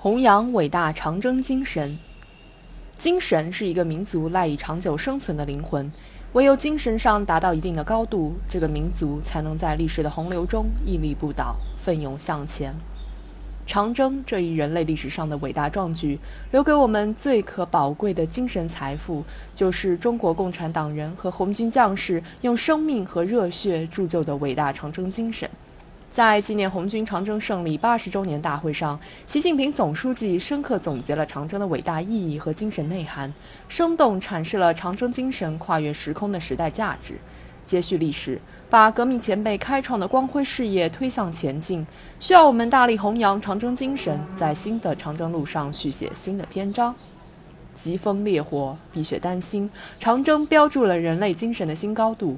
弘扬伟大长征精神。精神是一个民族赖以长久生存的灵魂，唯有精神上达到一定的高度，这个民族才能在历史的洪流中屹立不倒，奋勇向前。长征这一人类历史上的伟大壮举，留给我们最可宝贵的精神财富，就是中国共产党人和红军将士用生命和热血铸就的伟大长征精神。在纪念红军长征胜利八十周年大会上，习近平总书记深刻总结了长征的伟大意义和精神内涵，生动阐释了长征精神跨越时空的时代价值，接续历史，把革命前辈开创的光辉事业推向前进。需要我们大力弘扬长征精神，在新的长征路上续写新的篇章。疾风烈火，碧血丹心，长征标注了人类精神的新高度。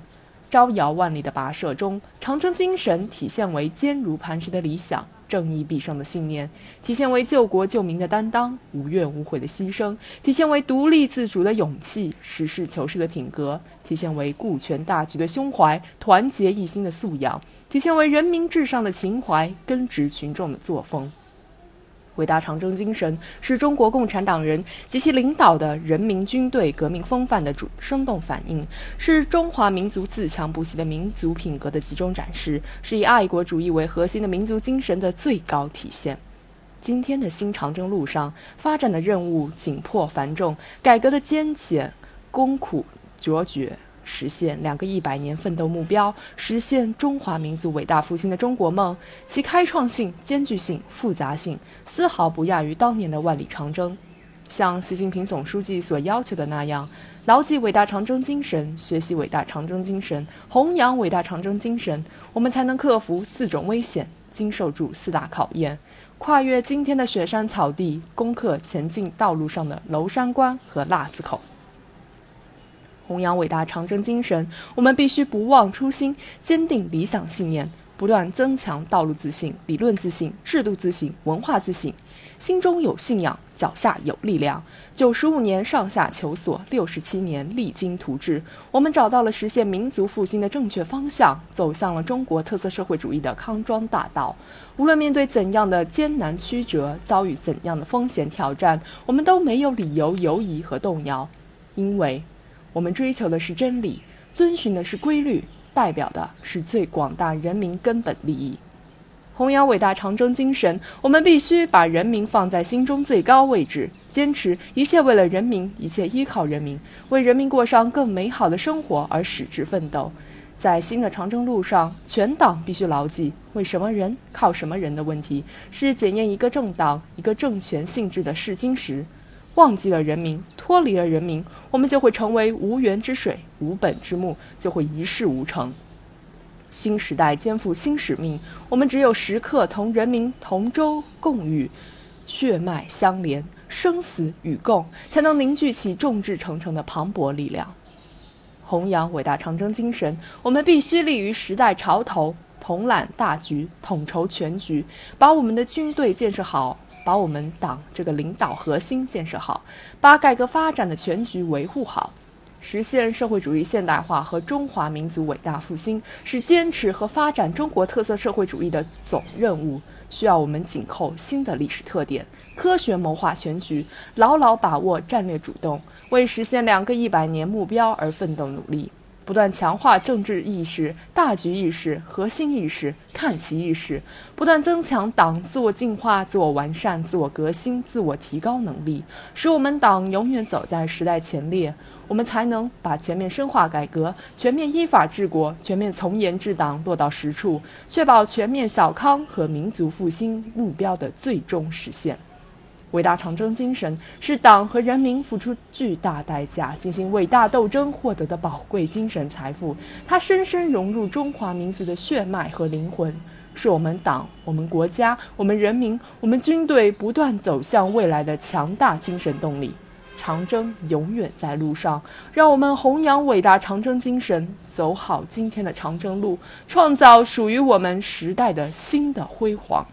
招摇万里的跋涉中，长征精神体现为坚如磐石的理想、正义必胜的信念，体现为救国救民的担当、无怨无悔的牺牲，体现为独立自主的勇气、实事求是的品格，体现为顾全大局的胸怀、团结一心的素养，体现为人民至上的情怀、根植群众的作风。伟大长征精神是中国共产党人及其领导的人民军队革命风范的主生动反映，是中华民族自强不息的民族品格的集中展示，是以爱国主义为核心的民族精神的最高体现。今天的新长征路上，发展的任务紧迫繁重，改革的艰险艰苦卓绝。实现两个一百年奋斗目标，实现中华民族伟大复兴的中国梦，其开创性、艰巨性、复杂性，丝毫不亚于当年的万里长征。像习近平总书记所要求的那样，牢记伟大长征精神，学习伟大长征精神，弘扬伟大长征精神，我们才能克服四种危险，经受住四大考验，跨越今天的雪山草地，攻克前进道路上的娄山关和腊子口。弘扬伟大长征精神，我们必须不忘初心，坚定理想信念，不断增强道路自信、理论自信、制度自信、文化自信。心中有信仰，脚下有力量。九十五年上下求索，六十七年励精图治，我们找到了实现民族复兴的正确方向，走向了中国特色社会主义的康庄大道。无论面对怎样的艰难曲折，遭遇怎样的风险挑战，我们都没有理由犹疑和动摇，因为。我们追求的是真理，遵循的是规律，代表的是最广大人民根本利益。弘扬伟大长征精神，我们必须把人民放在心中最高位置，坚持一切为了人民，一切依靠人民，为人民过上更美好的生活而矢志奋斗。在新的长征路上，全党必须牢记“为什么人，靠什么人”的问题，是检验一个政党、一个政权性质的试金石。忘记了人民，脱离了人民，我们就会成为无源之水、无本之木，就会一事无成。新时代肩负新使命，我们只有时刻同人民同舟共浴，血脉相连，生死与共，才能凝聚起众志成城的磅礴力量。弘扬伟大长征精神，我们必须立于时代潮头。统揽大局，统筹全局，把我们的军队建设好，把我们党这个领导核心建设好，把改革发展的全局维护好，实现社会主义现代化和中华民族伟大复兴，是坚持和发展中国特色社会主义的总任务。需要我们紧扣新的历史特点，科学谋划全局，牢牢把握战略主动，为实现两个一百年目标而奋斗努力。不断强化政治意识、大局意识、核心意识、看齐意识，不断增强党自我进化、自我完善、自我革新、自我提高能力，使我们党永远走在时代前列，我们才能把全面深化改革、全面依法治国、全面从严治党落到实处，确保全面小康和民族复兴目标的最终实现。伟大长征精神是党和人民付出巨大代价进行伟大斗争获得的宝贵精神财富，它深深融入中华民族的血脉和灵魂，是我们党、我们国家、我们人民、我们军队不断走向未来的强大精神动力。长征永远在路上，让我们弘扬伟大长征精神，走好今天的长征路，创造属于我们时代的新的辉煌。